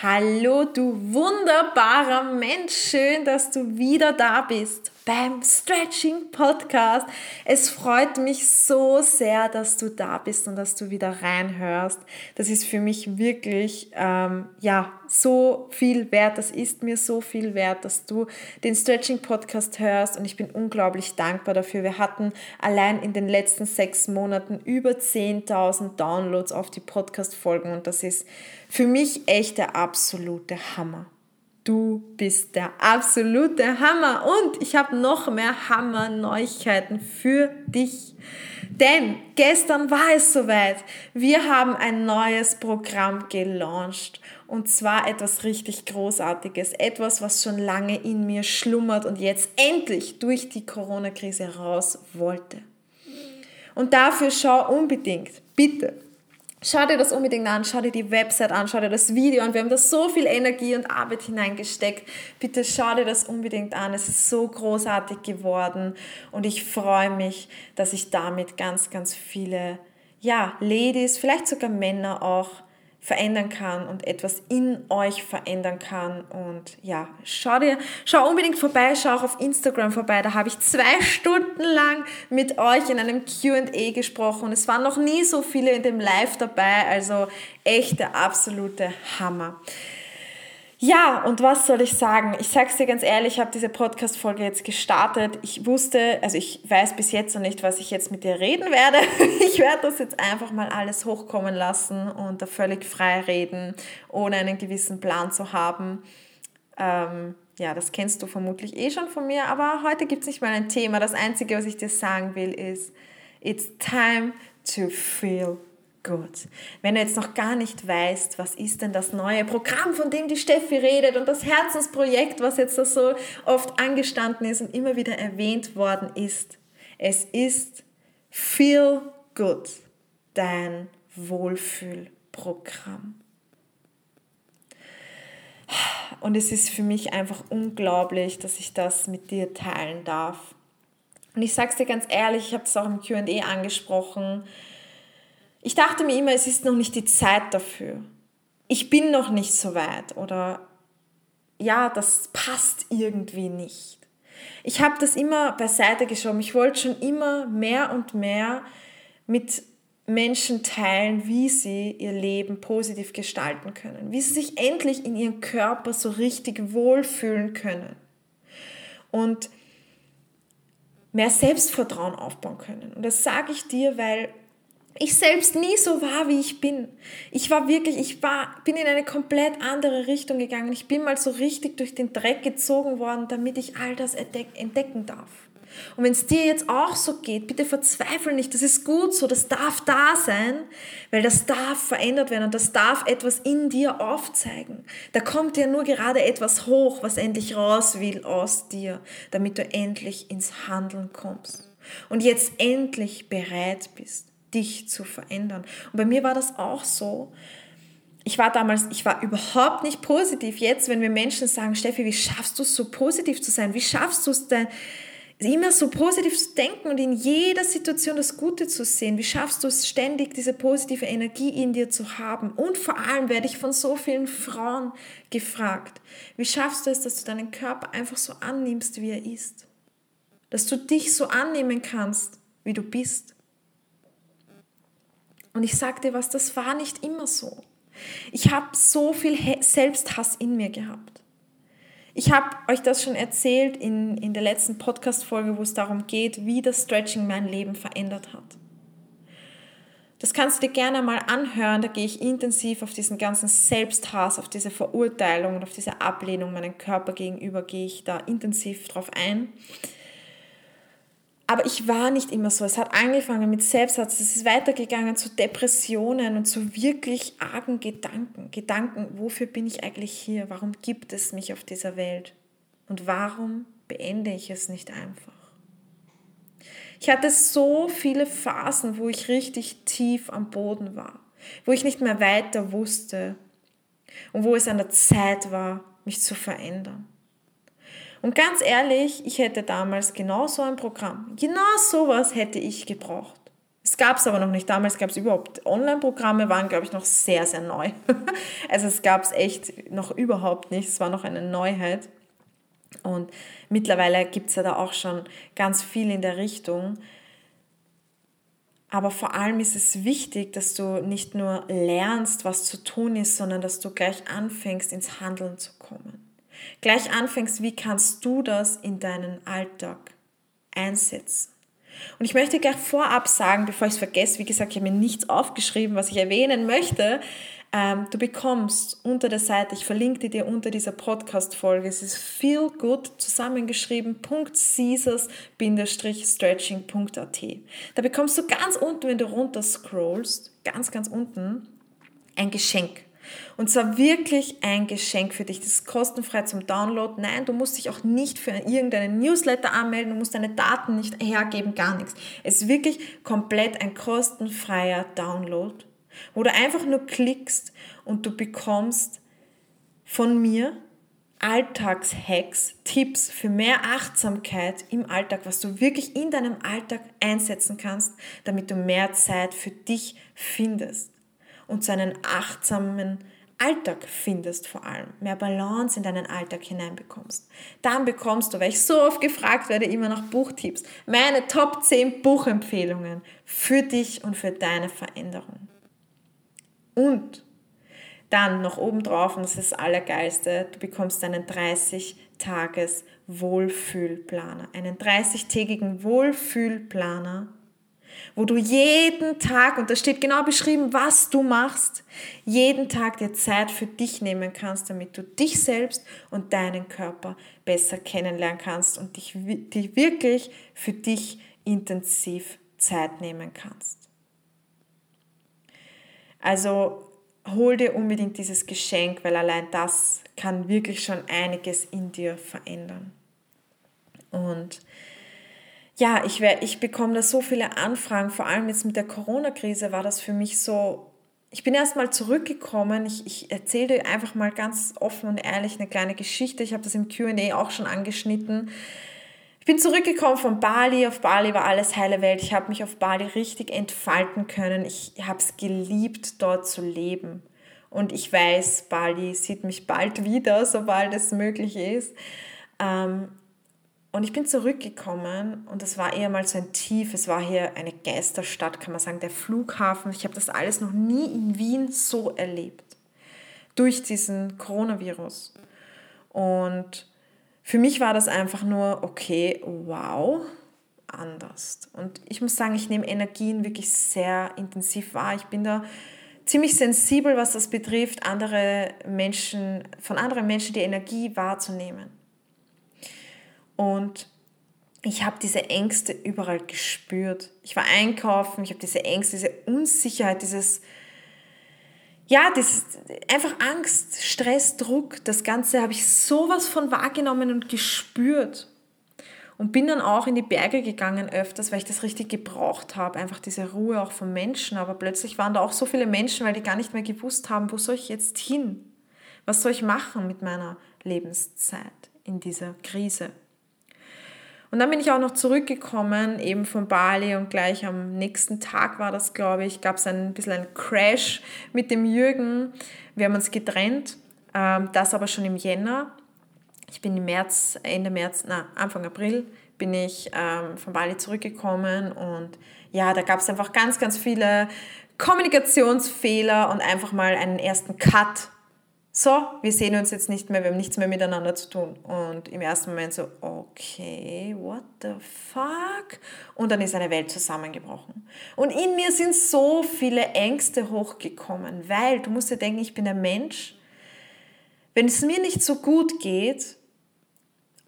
Hallo, du wunderbarer Mensch, schön, dass du wieder da bist beim Stretching Podcast. Es freut mich so sehr, dass du da bist und dass du wieder reinhörst. Das ist für mich wirklich ähm, ja so viel wert. Das ist mir so viel wert, dass du den Stretching Podcast hörst und ich bin unglaublich dankbar dafür. Wir hatten allein in den letzten sechs Monaten über 10.000 Downloads auf die Podcast-Folgen und das ist für mich echt der absolute Hammer. Du bist der absolute Hammer und ich habe noch mehr Hammer-Neuigkeiten für dich. Denn gestern war es soweit. Wir haben ein neues Programm gelauncht und zwar etwas richtig Großartiges, etwas, was schon lange in mir schlummert und jetzt endlich durch die Corona-Krise raus wollte. Und dafür schau unbedingt, bitte, Schau dir das unbedingt an, schau dir die Website an, schau dir das Video an. Wir haben da so viel Energie und Arbeit hineingesteckt. Bitte schau dir das unbedingt an. Es ist so großartig geworden und ich freue mich, dass ich damit ganz, ganz viele, ja, Ladies, vielleicht sogar Männer auch verändern kann und etwas in euch verändern kann. Und ja, schau dir, schau unbedingt vorbei, schau auch auf Instagram vorbei. Da habe ich zwei Stunden lang mit euch in einem QA gesprochen. Es waren noch nie so viele in dem Live dabei, also echt der absolute Hammer. Ja, und was soll ich sagen? Ich sag's dir ganz ehrlich, ich habe diese Podcast-Folge jetzt gestartet. Ich wusste, also ich weiß bis jetzt noch nicht, was ich jetzt mit dir reden werde. Ich werde das jetzt einfach mal alles hochkommen lassen und da völlig frei reden, ohne einen gewissen Plan zu haben. Ähm, ja, das kennst du vermutlich eh schon von mir, aber heute gibt es nicht mal ein Thema. Das Einzige, was ich dir sagen will, ist, it's time to feel gut. Wenn du jetzt noch gar nicht weißt, was ist denn das neue Programm, von dem die Steffi redet und das Herzensprojekt, was jetzt so oft angestanden ist und immer wieder erwähnt worden ist. Es ist Feel Good, dein Wohlfühlprogramm. Und es ist für mich einfach unglaublich, dass ich das mit dir teilen darf. Und ich sage es dir ganz ehrlich, ich habe es auch im QA angesprochen, ich dachte mir immer, es ist noch nicht die Zeit dafür. Ich bin noch nicht so weit oder ja, das passt irgendwie nicht. Ich habe das immer beiseite geschoben. Ich wollte schon immer mehr und mehr mit Menschen teilen, wie sie ihr Leben positiv gestalten können, wie sie sich endlich in ihrem Körper so richtig wohlfühlen können und mehr Selbstvertrauen aufbauen können. Und das sage ich dir, weil ich selbst nie so war, wie ich bin. Ich war wirklich, ich war, bin in eine komplett andere Richtung gegangen. Ich bin mal so richtig durch den Dreck gezogen worden, damit ich all das entdecken darf. Und wenn es dir jetzt auch so geht, bitte verzweifle nicht, das ist gut so, das darf da sein, weil das darf verändert werden und das darf etwas in dir aufzeigen. Da kommt dir nur gerade etwas hoch, was endlich raus will aus dir, damit du endlich ins Handeln kommst und jetzt endlich bereit bist dich zu verändern. Und bei mir war das auch so. Ich war damals, ich war überhaupt nicht positiv. Jetzt, wenn wir Menschen sagen, Steffi, wie schaffst du es so positiv zu sein? Wie schaffst du es denn, immer so positiv zu denken und in jeder Situation das Gute zu sehen? Wie schaffst du es ständig, diese positive Energie in dir zu haben? Und vor allem werde ich von so vielen Frauen gefragt, wie schaffst du es, dass du deinen Körper einfach so annimmst, wie er ist? Dass du dich so annehmen kannst, wie du bist. Und ich dir was, das war nicht immer so. Ich habe so viel Selbsthass in mir gehabt. Ich habe euch das schon erzählt in, in der letzten Podcast-Folge, wo es darum geht, wie das Stretching mein Leben verändert hat. Das kannst du dir gerne mal anhören. Da gehe ich intensiv auf diesen ganzen Selbsthass, auf diese Verurteilung und auf diese Ablehnung meinem Körper gegenüber, gehe ich da intensiv drauf ein. Aber ich war nicht immer so. Es hat angefangen mit Selbsthass, es ist weitergegangen zu Depressionen und zu wirklich argen Gedanken. Gedanken, wofür bin ich eigentlich hier? Warum gibt es mich auf dieser Welt? Und warum beende ich es nicht einfach? Ich hatte so viele Phasen, wo ich richtig tief am Boden war, wo ich nicht mehr weiter wusste und wo es an der Zeit war, mich zu verändern. Und ganz ehrlich, ich hätte damals genau so ein Programm, genau sowas hätte ich gebraucht. Es gab es aber noch nicht. Damals gab es überhaupt Online-Programme, waren, glaube ich, noch sehr, sehr neu. also es gab es echt noch überhaupt nicht. Es war noch eine Neuheit. Und mittlerweile gibt es ja da auch schon ganz viel in der Richtung. Aber vor allem ist es wichtig, dass du nicht nur lernst, was zu tun ist, sondern dass du gleich anfängst, ins Handeln zu kommen. Gleich anfängst, wie kannst du das in deinen Alltag einsetzen. Und ich möchte gleich vorab sagen, bevor ich es vergesse, wie gesagt, ich habe mir nichts aufgeschrieben, was ich erwähnen möchte. Ähm, du bekommst unter der Seite, ich verlinke dir unter dieser Podcast-Folge, es ist feel good zusammengeschrieben, .caesars-stretching.at. Da bekommst du ganz unten, wenn du runter scrollst, ganz, ganz unten, ein Geschenk. Und zwar wirklich ein Geschenk für dich. Das ist kostenfrei zum Download. Nein, du musst dich auch nicht für irgendeinen Newsletter anmelden, du musst deine Daten nicht hergeben, gar nichts. Es ist wirklich komplett ein kostenfreier Download, wo du einfach nur klickst und du bekommst von mir Alltagshacks, Tipps für mehr Achtsamkeit im Alltag, was du wirklich in deinem Alltag einsetzen kannst, damit du mehr Zeit für dich findest und zu einem achtsamen Alltag findest vor allem, mehr Balance in deinen Alltag hineinbekommst. Dann bekommst du, weil ich so oft gefragt werde, immer nach Buchtipps, meine Top 10 Buchempfehlungen für dich und für deine Veränderung. Und dann noch obendrauf, und das ist das Allergeilste, du bekommst einen 30-Tages Wohlfühlplaner, einen 30-tägigen Wohlfühlplaner, wo du jeden Tag, und da steht genau beschrieben, was du machst, jeden Tag dir Zeit für dich nehmen kannst, damit du dich selbst und deinen Körper besser kennenlernen kannst und dich, dich wirklich für dich intensiv Zeit nehmen kannst. Also hol dir unbedingt dieses Geschenk, weil allein das kann wirklich schon einiges in dir verändern. Und ja, ich, ich bekomme da so viele Anfragen, vor allem jetzt mit der Corona-Krise war das für mich so, ich bin erst mal zurückgekommen, ich, ich erzähle dir einfach mal ganz offen und ehrlich eine kleine Geschichte, ich habe das im Q&A auch schon angeschnitten. Ich bin zurückgekommen von Bali, auf Bali war alles heile Welt, ich habe mich auf Bali richtig entfalten können, ich habe es geliebt, dort zu leben. Und ich weiß, Bali sieht mich bald wieder, sobald es möglich ist. Ähm, und ich bin zurückgekommen und es war eher mal so ein Tief. Es war hier eine Geisterstadt, kann man sagen, der Flughafen. Ich habe das alles noch nie in Wien so erlebt. Durch diesen Coronavirus. Und für mich war das einfach nur, okay, wow, anders. Und ich muss sagen, ich nehme Energien wirklich sehr intensiv wahr. Ich bin da ziemlich sensibel, was das betrifft, andere Menschen, von anderen Menschen die Energie wahrzunehmen. Und ich habe diese Ängste überall gespürt. Ich war einkaufen, ich habe diese Ängste, diese Unsicherheit, dieses, ja, das einfach Angst, Stress, Druck, das Ganze habe ich sowas von wahrgenommen und gespürt. Und bin dann auch in die Berge gegangen öfters, weil ich das richtig gebraucht habe, einfach diese Ruhe auch von Menschen. Aber plötzlich waren da auch so viele Menschen, weil die gar nicht mehr gewusst haben, wo soll ich jetzt hin? Was soll ich machen mit meiner Lebenszeit in dieser Krise? Und dann bin ich auch noch zurückgekommen, eben von Bali und gleich am nächsten Tag war das, glaube ich, gab es ein bisschen einen Crash mit dem Jürgen. Wir haben uns getrennt, ähm, das aber schon im Jänner. Ich bin im März, Ende März, na, Anfang April bin ich ähm, von Bali zurückgekommen und ja, da gab es einfach ganz, ganz viele Kommunikationsfehler und einfach mal einen ersten Cut so, wir sehen uns jetzt nicht mehr, wir haben nichts mehr miteinander zu tun. Und im ersten Moment so, okay, what the fuck? Und dann ist eine Welt zusammengebrochen. Und in mir sind so viele Ängste hochgekommen, weil du musst dir denken, ich bin ein Mensch. Wenn es mir nicht so gut geht,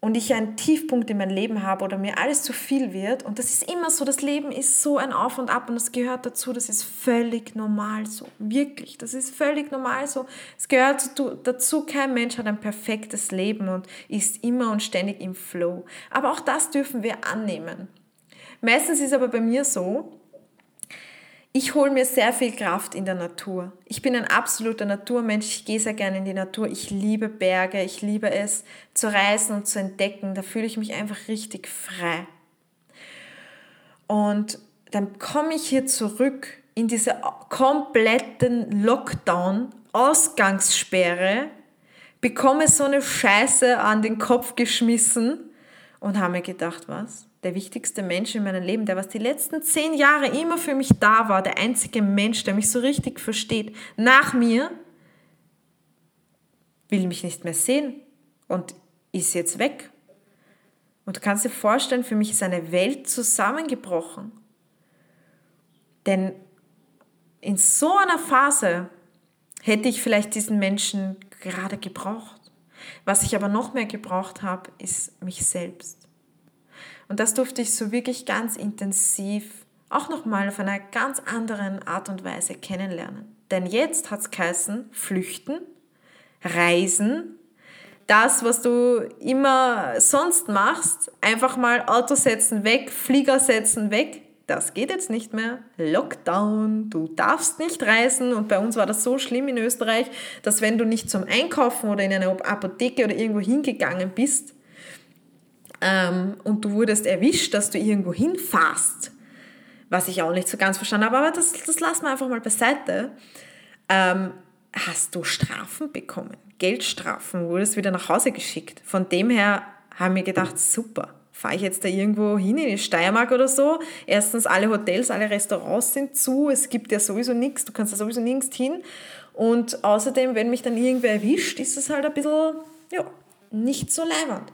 und ich einen Tiefpunkt in meinem Leben habe oder mir alles zu viel wird. Und das ist immer so, das Leben ist so ein Auf und Ab und das gehört dazu, das ist völlig normal so. Wirklich, das ist völlig normal so. Es gehört dazu, kein Mensch hat ein perfektes Leben und ist immer und ständig im Flow. Aber auch das dürfen wir annehmen. Meistens ist aber bei mir so, ich hole mir sehr viel Kraft in der Natur. Ich bin ein absoluter Naturmensch. Ich gehe sehr gerne in die Natur. Ich liebe Berge. Ich liebe es zu reisen und zu entdecken. Da fühle ich mich einfach richtig frei. Und dann komme ich hier zurück in diese kompletten Lockdown, Ausgangssperre, bekomme so eine Scheiße an den Kopf geschmissen und habe mir gedacht, was? Der wichtigste Mensch in meinem Leben, der was die letzten zehn Jahre immer für mich da war, der einzige Mensch, der mich so richtig versteht, nach mir, will mich nicht mehr sehen und ist jetzt weg. Und du kannst dir vorstellen, für mich ist eine Welt zusammengebrochen. Denn in so einer Phase hätte ich vielleicht diesen Menschen gerade gebraucht. Was ich aber noch mehr gebraucht habe, ist mich selbst. Und das durfte ich so wirklich ganz intensiv, auch nochmal auf einer ganz anderen Art und Weise kennenlernen. Denn jetzt hat es geheißen, flüchten, reisen, das, was du immer sonst machst, einfach mal Auto setzen weg, Flieger setzen weg, das geht jetzt nicht mehr. Lockdown, du darfst nicht reisen. Und bei uns war das so schlimm in Österreich, dass wenn du nicht zum Einkaufen oder in eine Apotheke oder irgendwo hingegangen bist ähm, und du wurdest erwischt, dass du irgendwo hinfährst, was ich auch nicht so ganz verstanden habe, aber das, das lassen wir einfach mal beiseite, ähm, hast du Strafen bekommen. Geldstrafen, wurdest wieder nach Hause geschickt. Von dem her haben wir gedacht, super fahre ich jetzt da irgendwo hin in die Steiermark oder so. Erstens, alle Hotels, alle Restaurants sind zu, es gibt ja sowieso nichts, du kannst da sowieso nirgends hin. Und außerdem, wenn mich dann irgendwer erwischt, ist es halt ein bisschen, ja, nicht so leibend.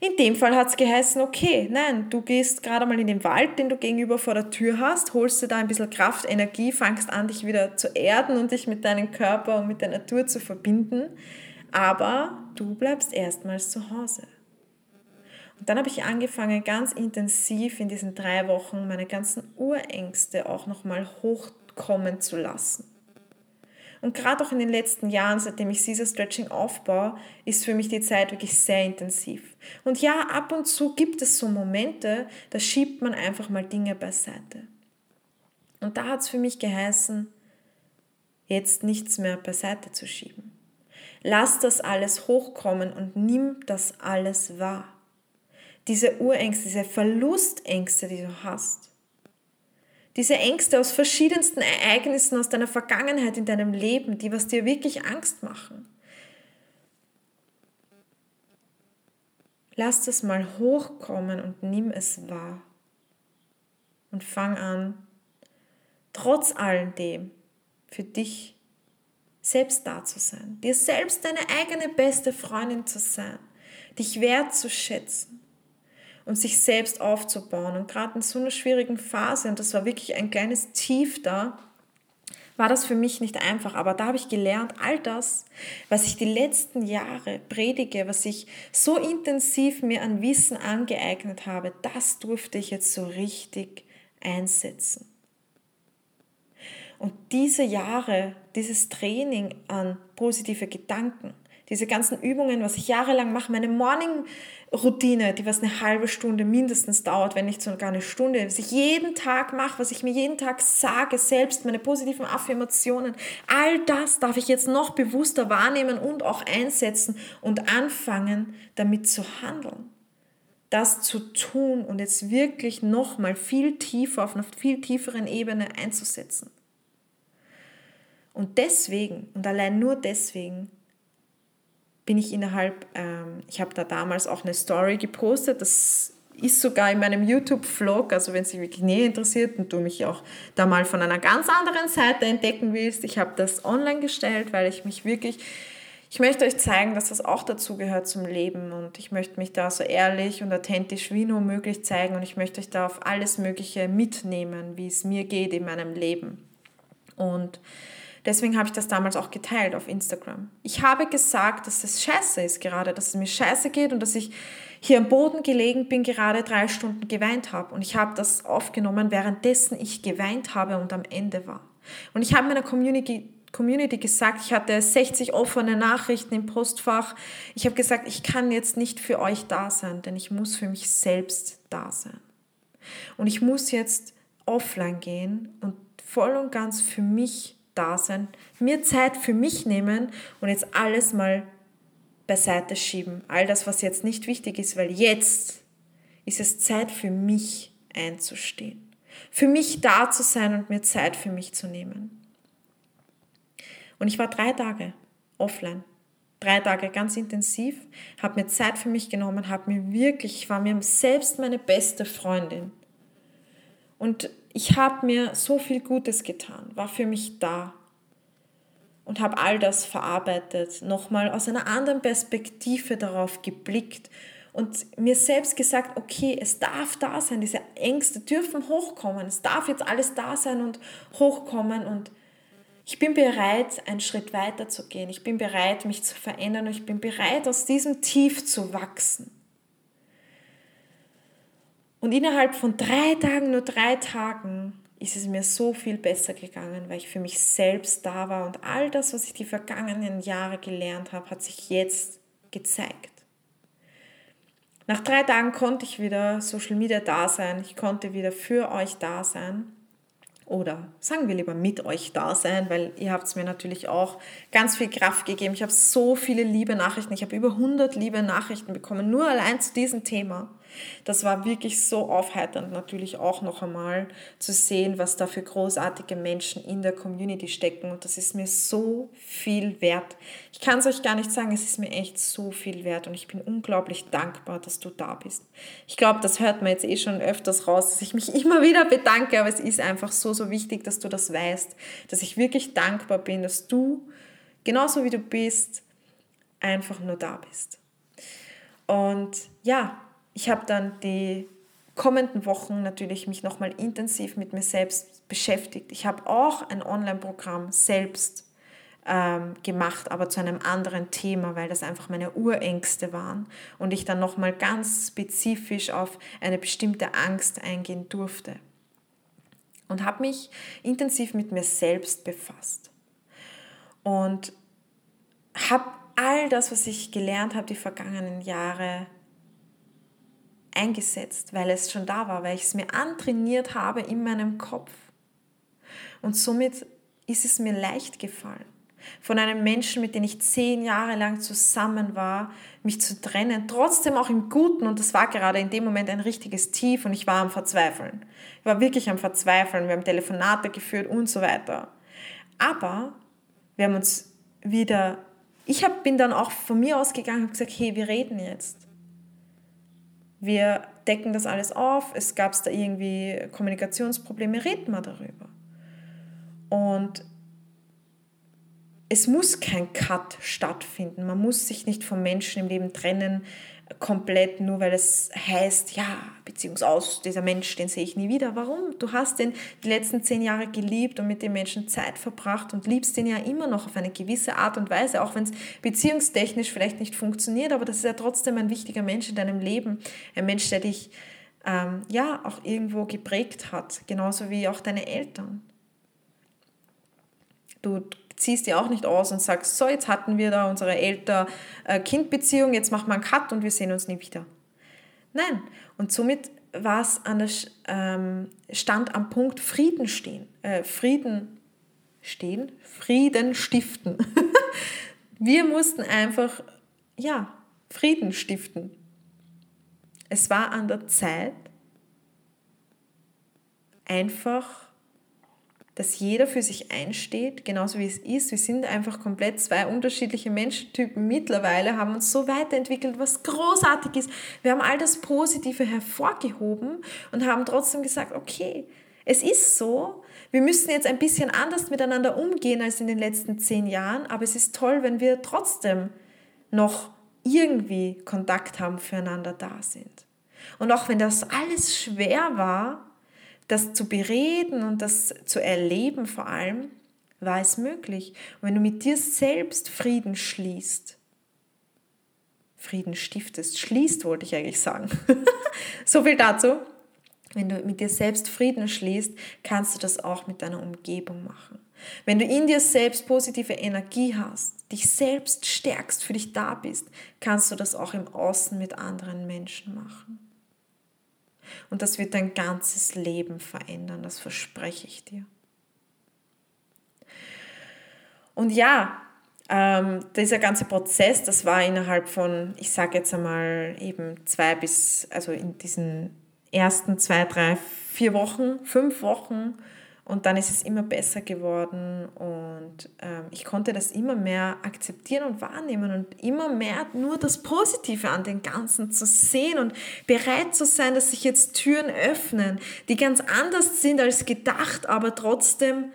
In dem Fall hat es geheißen, okay, nein, du gehst gerade mal in den Wald, den du gegenüber vor der Tür hast, holst dir da ein bisschen Kraft, Energie, fangst an, dich wieder zu erden und dich mit deinem Körper und mit der Natur zu verbinden. Aber du bleibst erstmals zu Hause. Und dann habe ich angefangen, ganz intensiv in diesen drei Wochen meine ganzen Urängste auch nochmal hochkommen zu lassen. Und gerade auch in den letzten Jahren, seitdem ich Caesar Stretching aufbaue, ist für mich die Zeit wirklich sehr intensiv. Und ja, ab und zu gibt es so Momente, da schiebt man einfach mal Dinge beiseite. Und da hat es für mich geheißen, jetzt nichts mehr beiseite zu schieben. Lass das alles hochkommen und nimm das alles wahr diese Urängste, diese Verlustängste, die du hast. Diese Ängste aus verschiedensten Ereignissen aus deiner Vergangenheit in deinem Leben, die was dir wirklich Angst machen. Lass das mal hochkommen und nimm es wahr. Und fang an, trotz alledem für dich selbst da zu sein, dir selbst deine eigene beste Freundin zu sein, dich wertzuschätzen und sich selbst aufzubauen. Und gerade in so einer schwierigen Phase, und das war wirklich ein kleines Tief da, war das für mich nicht einfach. Aber da habe ich gelernt, all das, was ich die letzten Jahre predige, was ich so intensiv mir an Wissen angeeignet habe, das durfte ich jetzt so richtig einsetzen. Und diese Jahre, dieses Training an positive Gedanken, diese ganzen Übungen, was ich jahrelang mache, meine Morning-Routine, die was eine halbe Stunde mindestens dauert, wenn nicht sogar eine Stunde, was ich jeden Tag mache, was ich mir jeden Tag sage, selbst meine positiven Affirmationen, all das darf ich jetzt noch bewusster wahrnehmen und auch einsetzen und anfangen, damit zu handeln. Das zu tun und jetzt wirklich nochmal viel tiefer, auf einer viel tieferen Ebene einzusetzen. Und deswegen, und allein nur deswegen, bin ich innerhalb, ähm, ich habe da damals auch eine Story gepostet, das ist sogar in meinem YouTube-Vlog, also wenn es dich wirklich näher interessiert und du mich auch da mal von einer ganz anderen Seite entdecken willst, ich habe das online gestellt, weil ich mich wirklich, ich möchte euch zeigen, dass das auch dazu gehört zum Leben. Und ich möchte mich da so ehrlich und authentisch wie nur möglich zeigen. Und ich möchte euch da auf alles Mögliche mitnehmen, wie es mir geht in meinem Leben. Und Deswegen habe ich das damals auch geteilt auf Instagram. Ich habe gesagt, dass es scheiße ist gerade, dass es mir scheiße geht und dass ich hier am Boden gelegen bin, gerade drei Stunden geweint habe. Und ich habe das aufgenommen, währenddessen ich geweint habe und am Ende war. Und ich habe meiner Community Community gesagt, ich hatte 60 offene Nachrichten im Postfach. Ich habe gesagt, ich kann jetzt nicht für euch da sein, denn ich muss für mich selbst da sein. Und ich muss jetzt offline gehen und voll und ganz für mich da sein, mir Zeit für mich nehmen und jetzt alles mal beiseite schieben. All das, was jetzt nicht wichtig ist, weil jetzt ist es Zeit für mich einzustehen. für mich da zu sein und mir Zeit für mich zu nehmen. Und ich war drei Tage offline. Drei Tage ganz intensiv, habe mir Zeit für mich genommen, habe mir wirklich, ich war mir selbst meine beste Freundin. Und ich habe mir so viel Gutes getan, war für mich da und habe all das verarbeitet, nochmal aus einer anderen Perspektive darauf geblickt und mir selbst gesagt, okay, es darf da sein, diese Ängste dürfen hochkommen, es darf jetzt alles da sein und hochkommen und ich bin bereit, einen Schritt weiter zu gehen, ich bin bereit, mich zu verändern und ich bin bereit, aus diesem Tief zu wachsen. Und innerhalb von drei Tagen, nur drei Tagen, ist es mir so viel besser gegangen, weil ich für mich selbst da war und all das, was ich die vergangenen Jahre gelernt habe, hat sich jetzt gezeigt. Nach drei Tagen konnte ich wieder Social Media da sein. Ich konnte wieder für euch da sein. Oder sagen wir lieber mit euch da sein, weil ihr habt es mir natürlich auch ganz viel Kraft gegeben. Ich habe so viele liebe Nachrichten. Ich habe über 100 liebe Nachrichten bekommen, nur allein zu diesem Thema. Das war wirklich so aufheiternd natürlich auch noch einmal zu sehen, was da für großartige Menschen in der Community stecken. Und das ist mir so viel wert. Ich kann es euch gar nicht sagen, es ist mir echt so viel wert und ich bin unglaublich dankbar, dass du da bist. Ich glaube, das hört man jetzt eh schon öfters raus, dass ich mich immer wieder bedanke, aber es ist einfach so, so wichtig, dass du das weißt, dass ich wirklich dankbar bin, dass du, genauso wie du bist, einfach nur da bist. Und ja, ich habe dann die kommenden Wochen natürlich mich nochmal intensiv mit mir selbst beschäftigt. Ich habe auch ein Online-Programm selbst ähm, gemacht, aber zu einem anderen Thema, weil das einfach meine Urängste waren und ich dann nochmal ganz spezifisch auf eine bestimmte Angst eingehen durfte. Und habe mich intensiv mit mir selbst befasst. Und habe all das, was ich gelernt habe die vergangenen Jahre, eingesetzt, weil es schon da war, weil ich es mir antrainiert habe in meinem Kopf. Und somit ist es mir leicht gefallen, von einem Menschen, mit dem ich zehn Jahre lang zusammen war, mich zu trennen, trotzdem auch im Guten. Und das war gerade in dem Moment ein richtiges Tief und ich war am Verzweifeln. Ich war wirklich am Verzweifeln. Wir haben Telefonate geführt und so weiter. Aber wir haben uns wieder, ich hab, bin dann auch von mir ausgegangen und gesagt, hey, wir reden jetzt wir decken das alles auf, es gab da irgendwie Kommunikationsprobleme, reden wir darüber. Und es muss kein Cut stattfinden. Man muss sich nicht vom Menschen im Leben trennen, komplett nur weil es heißt, ja, beziehungsweise dieser Mensch, den sehe ich nie wieder. Warum? Du hast den die letzten zehn Jahre geliebt und mit dem Menschen Zeit verbracht und liebst den ja immer noch auf eine gewisse Art und Weise, auch wenn es beziehungstechnisch vielleicht nicht funktioniert, aber das ist ja trotzdem ein wichtiger Mensch in deinem Leben. Ein Mensch, der dich ähm, ja auch irgendwo geprägt hat, genauso wie auch deine Eltern. Du ziehst dir auch nicht aus und sagst, so, jetzt hatten wir da unsere Elter-Kind-Beziehung, jetzt machen wir einen Cut und wir sehen uns nie wieder. Nein, und somit war es an der, ähm, stand am Punkt Frieden stehen, äh, Frieden stehen, Frieden stiften. wir mussten einfach, ja, Frieden stiften. Es war an der Zeit, einfach dass jeder für sich einsteht, genauso wie es ist. Wir sind einfach komplett zwei unterschiedliche Menschentypen mittlerweile, haben uns so weiterentwickelt, was großartig ist. Wir haben all das Positive hervorgehoben und haben trotzdem gesagt, okay, es ist so, wir müssen jetzt ein bisschen anders miteinander umgehen als in den letzten zehn Jahren, aber es ist toll, wenn wir trotzdem noch irgendwie Kontakt haben, füreinander da sind. Und auch wenn das alles schwer war, das zu bereden und das zu erleben vor allem, war es möglich. Und wenn du mit dir selbst Frieden schließt, Frieden stiftest, schließt wollte ich eigentlich sagen. so viel dazu. Wenn du mit dir selbst Frieden schließt, kannst du das auch mit deiner Umgebung machen. Wenn du in dir selbst positive Energie hast, dich selbst stärkst, für dich da bist, kannst du das auch im Außen mit anderen Menschen machen. Und das wird dein ganzes Leben verändern, das verspreche ich dir. Und ja, ähm, dieser ganze Prozess, das war innerhalb von, ich sage jetzt einmal eben zwei bis, also in diesen ersten zwei, drei, vier Wochen, fünf Wochen und dann ist es immer besser geworden und ähm, ich konnte das immer mehr akzeptieren und wahrnehmen und immer mehr nur das Positive an den Ganzen zu sehen und bereit zu sein, dass sich jetzt Türen öffnen, die ganz anders sind als gedacht, aber trotzdem,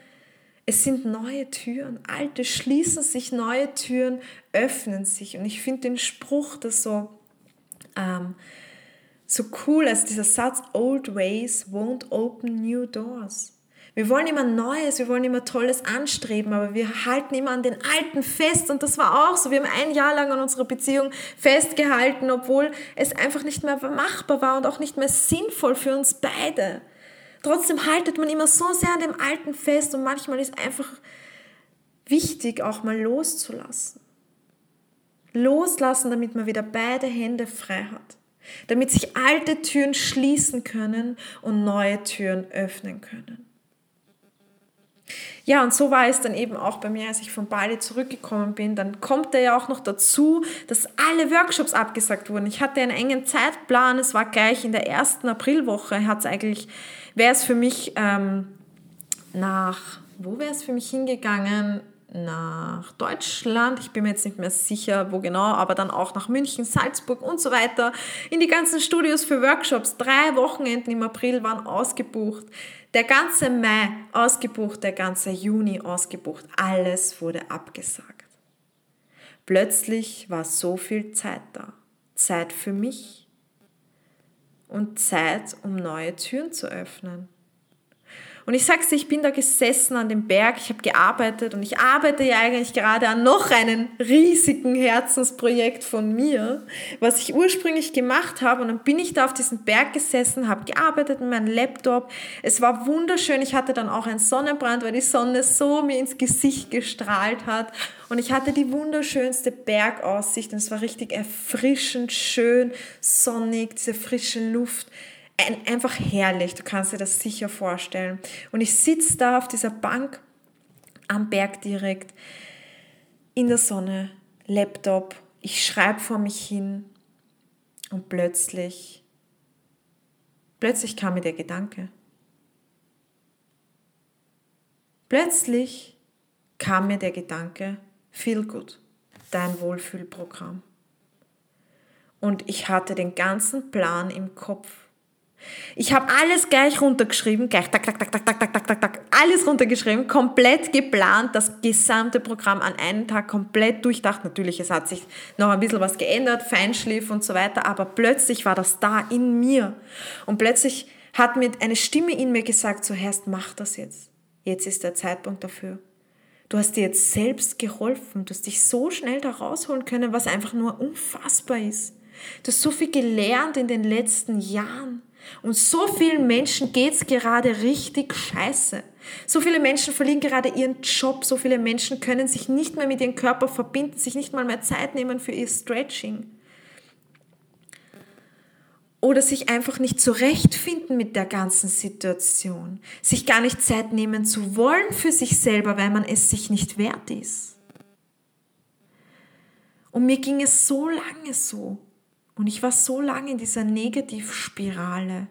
es sind neue Türen. Alte schließen sich, neue Türen öffnen sich. Und ich finde den Spruch, das so, ähm, so cool, als dieser Satz, Old ways won't open new doors. Wir wollen immer Neues, wir wollen immer Tolles anstreben, aber wir halten immer an den Alten fest. Und das war auch so. Wir haben ein Jahr lang an unserer Beziehung festgehalten, obwohl es einfach nicht mehr machbar war und auch nicht mehr sinnvoll für uns beide. Trotzdem haltet man immer so sehr an dem Alten fest und manchmal ist einfach wichtig, auch mal loszulassen. Loslassen, damit man wieder beide Hände frei hat. Damit sich alte Türen schließen können und neue Türen öffnen können. Ja, und so war es dann eben auch bei mir, als ich von Bali zurückgekommen bin. Dann kommt da ja auch noch dazu, dass alle Workshops abgesagt wurden. Ich hatte einen engen Zeitplan. Es war gleich in der ersten Aprilwoche. Wäre es für mich ähm, nach, wo wäre es für mich hingegangen? nach Deutschland, ich bin mir jetzt nicht mehr sicher, wo genau, aber dann auch nach München, Salzburg und so weiter, in die ganzen Studios für Workshops. Drei Wochenenden im April waren ausgebucht. Der ganze Mai ausgebucht, der ganze Juni ausgebucht, alles wurde abgesagt. Plötzlich war so viel Zeit da. Zeit für mich und Zeit, um neue Türen zu öffnen. Und ich sag's dir, ich bin da gesessen an dem Berg, ich habe gearbeitet und ich arbeite ja eigentlich gerade an noch einem riesigen Herzensprojekt von mir, was ich ursprünglich gemacht habe. Und dann bin ich da auf diesem Berg gesessen, habe gearbeitet mit meinem Laptop. Es war wunderschön. Ich hatte dann auch einen Sonnenbrand, weil die Sonne so mir ins Gesicht gestrahlt hat. Und ich hatte die wunderschönste Bergaussicht und es war richtig erfrischend, schön, sonnig, diese frische Luft einfach herrlich, du kannst dir das sicher vorstellen. Und ich sitze da auf dieser Bank am Berg direkt, in der Sonne, Laptop, ich schreibe vor mich hin und plötzlich, plötzlich kam mir der Gedanke. Plötzlich kam mir der Gedanke, feel good, dein Wohlfühlprogramm. Und ich hatte den ganzen Plan im Kopf ich habe alles gleich runtergeschrieben, gleich, tak, tak, tak, tak, tak, tak, tak, tak, tak, alles runtergeschrieben, komplett geplant, das gesamte Programm an einem Tag komplett durchdacht. Natürlich, es hat sich noch ein bisschen was geändert, Feinschliff und so weiter, aber plötzlich war das da in mir. Und plötzlich hat mir eine Stimme in mir gesagt, so Herrst, mach das jetzt. Jetzt ist der Zeitpunkt dafür. Du hast dir jetzt selbst geholfen, du hast dich so schnell da rausholen können, was einfach nur unfassbar ist. Du hast so viel gelernt in den letzten Jahren. Und so vielen Menschen geht's gerade richtig scheiße. So viele Menschen verlieren gerade ihren Job, so viele Menschen können sich nicht mehr mit ihrem Körper verbinden, sich nicht mal mehr Zeit nehmen für ihr Stretching. Oder sich einfach nicht zurechtfinden mit der ganzen Situation. Sich gar nicht Zeit nehmen zu wollen für sich selber, weil man es sich nicht wert ist. Und mir ging es so lange so. Und ich war so lange in dieser Negativspirale.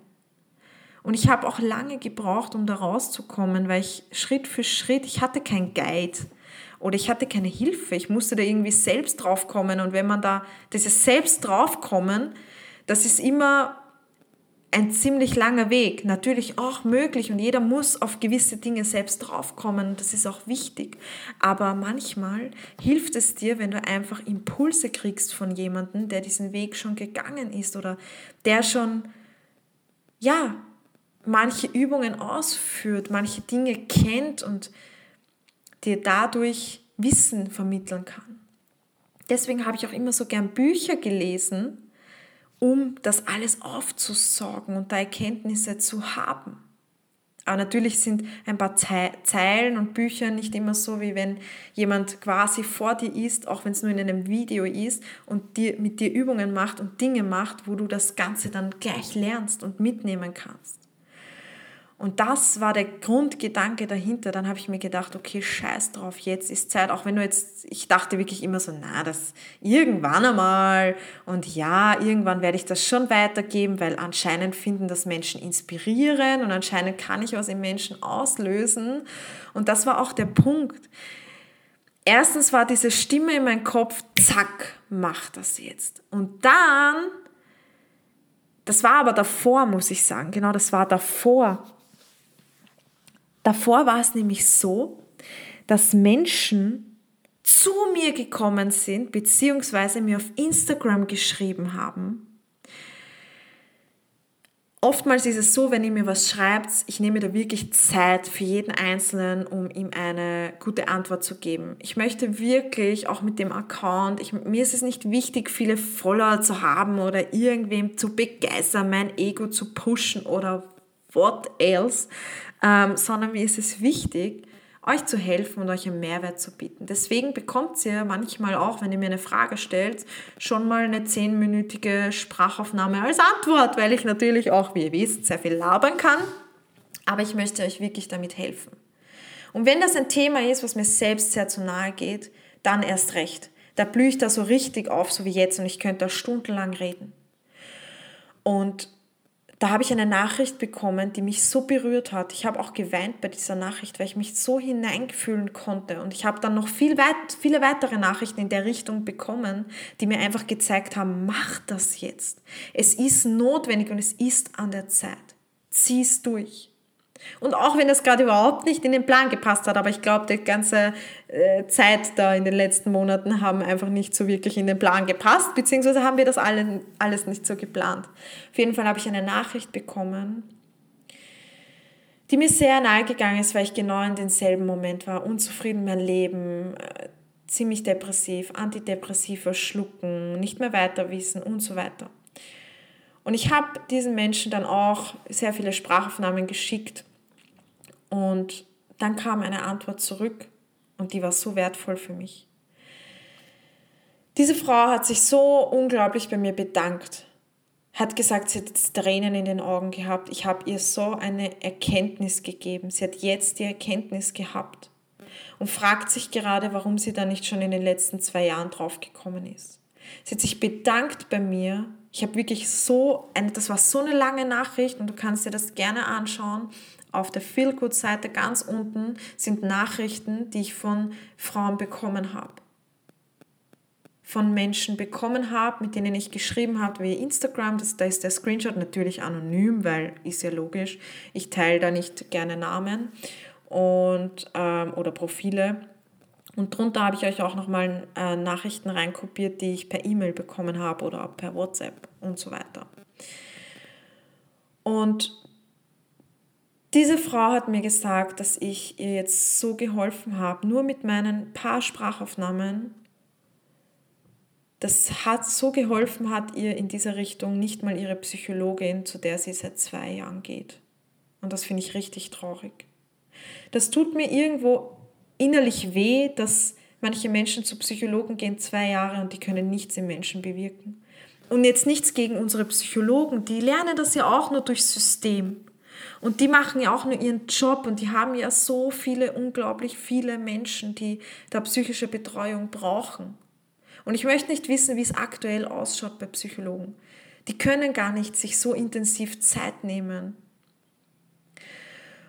Und ich habe auch lange gebraucht, um da rauszukommen, weil ich Schritt für Schritt, ich hatte kein Guide oder ich hatte keine Hilfe. Ich musste da irgendwie selbst draufkommen. Und wenn man da dieses Selbst draufkommen, das ist immer ein ziemlich langer Weg, natürlich auch möglich und jeder muss auf gewisse Dinge selbst draufkommen, das ist auch wichtig. Aber manchmal hilft es dir, wenn du einfach Impulse kriegst von jemandem, der diesen Weg schon gegangen ist oder der schon, ja, manche Übungen ausführt, manche Dinge kennt und dir dadurch Wissen vermitteln kann. Deswegen habe ich auch immer so gern Bücher gelesen, um das alles aufzusaugen und da Erkenntnisse zu haben. Aber natürlich sind ein paar Zeilen und Bücher nicht immer so, wie wenn jemand quasi vor dir ist, auch wenn es nur in einem Video ist und dir, mit dir Übungen macht und Dinge macht, wo du das Ganze dann gleich lernst und mitnehmen kannst. Und das war der Grundgedanke dahinter. Dann habe ich mir gedacht, okay, scheiß drauf, jetzt ist Zeit. Auch wenn du jetzt, ich dachte wirklich immer so, na, das irgendwann einmal. Und ja, irgendwann werde ich das schon weitergeben, weil anscheinend finden das Menschen inspirieren und anscheinend kann ich was im Menschen auslösen. Und das war auch der Punkt. Erstens war diese Stimme in meinem Kopf, zack, mach das jetzt. Und dann, das war aber davor, muss ich sagen, genau, das war davor Davor war es nämlich so, dass Menschen zu mir gekommen sind, beziehungsweise mir auf Instagram geschrieben haben. Oftmals ist es so, wenn ihr mir was schreibt, ich nehme da wirklich Zeit für jeden Einzelnen, um ihm eine gute Antwort zu geben. Ich möchte wirklich auch mit dem Account, ich, mir ist es nicht wichtig, viele Follower zu haben oder irgendwem zu begeistern, mein Ego zu pushen oder what else, ähm, sondern mir ist es wichtig, euch zu helfen und euch einen Mehrwert zu bieten. Deswegen bekommt ihr manchmal auch, wenn ihr mir eine Frage stellt, schon mal eine zehnminütige Sprachaufnahme als Antwort, weil ich natürlich auch, wie ihr wisst, sehr viel labern kann. Aber ich möchte euch wirklich damit helfen. Und wenn das ein Thema ist, was mir selbst sehr zu nahe geht, dann erst recht. Da blühe ich da so richtig auf, so wie jetzt, und ich könnte da stundenlang reden. Und da habe ich eine Nachricht bekommen, die mich so berührt hat. Ich habe auch geweint bei dieser Nachricht, weil ich mich so hineinfühlen konnte. Und ich habe dann noch viel weit, viele weitere Nachrichten in der Richtung bekommen, die mir einfach gezeigt haben, mach das jetzt. Es ist notwendig und es ist an der Zeit. Zieh es durch. Und auch wenn das gerade überhaupt nicht in den Plan gepasst hat, aber ich glaube, die ganze äh, Zeit da in den letzten Monaten haben einfach nicht so wirklich in den Plan gepasst, beziehungsweise haben wir das alle, alles nicht so geplant. Auf jeden Fall habe ich eine Nachricht bekommen, die mir sehr nahe gegangen ist, weil ich genau in denselben Moment war, unzufrieden mit meinem Leben, äh, ziemlich depressiv, antidepressiver schlucken, nicht mehr weiter wissen und so weiter. Und ich habe diesen Menschen dann auch sehr viele Sprachaufnahmen geschickt und dann kam eine Antwort zurück und die war so wertvoll für mich. Diese Frau hat sich so unglaublich bei mir bedankt, hat gesagt, sie hat Tränen in den Augen gehabt. Ich habe ihr so eine Erkenntnis gegeben. Sie hat jetzt die Erkenntnis gehabt und fragt sich gerade, warum sie da nicht schon in den letzten zwei Jahren drauf gekommen ist. Sie hat sich bedankt bei mir. Ich habe wirklich so, eine, das war so eine lange Nachricht und du kannst dir das gerne anschauen auf der Feelgood-Seite ganz unten sind Nachrichten, die ich von Frauen bekommen habe. Von Menschen bekommen habe, mit denen ich geschrieben habe wie Instagram. Das, da ist der Screenshot natürlich anonym, weil ist ja logisch. Ich teile da nicht gerne Namen und, ähm, oder Profile. Und drunter habe ich euch auch nochmal äh, Nachrichten reinkopiert, die ich per E-Mail bekommen habe oder per WhatsApp und so weiter. Und diese Frau hat mir gesagt, dass ich ihr jetzt so geholfen habe, nur mit meinen paar Sprachaufnahmen. Das hat so geholfen, hat ihr in dieser Richtung nicht mal ihre Psychologin, zu der sie seit zwei Jahren geht. Und das finde ich richtig traurig. Das tut mir irgendwo innerlich weh, dass manche Menschen zu Psychologen gehen zwei Jahre und die können nichts im Menschen bewirken. Und jetzt nichts gegen unsere Psychologen, die lernen das ja auch nur durchs System. Und die machen ja auch nur ihren Job und die haben ja so viele, unglaublich viele Menschen, die da psychische Betreuung brauchen. Und ich möchte nicht wissen, wie es aktuell ausschaut bei Psychologen. Die können gar nicht sich so intensiv Zeit nehmen.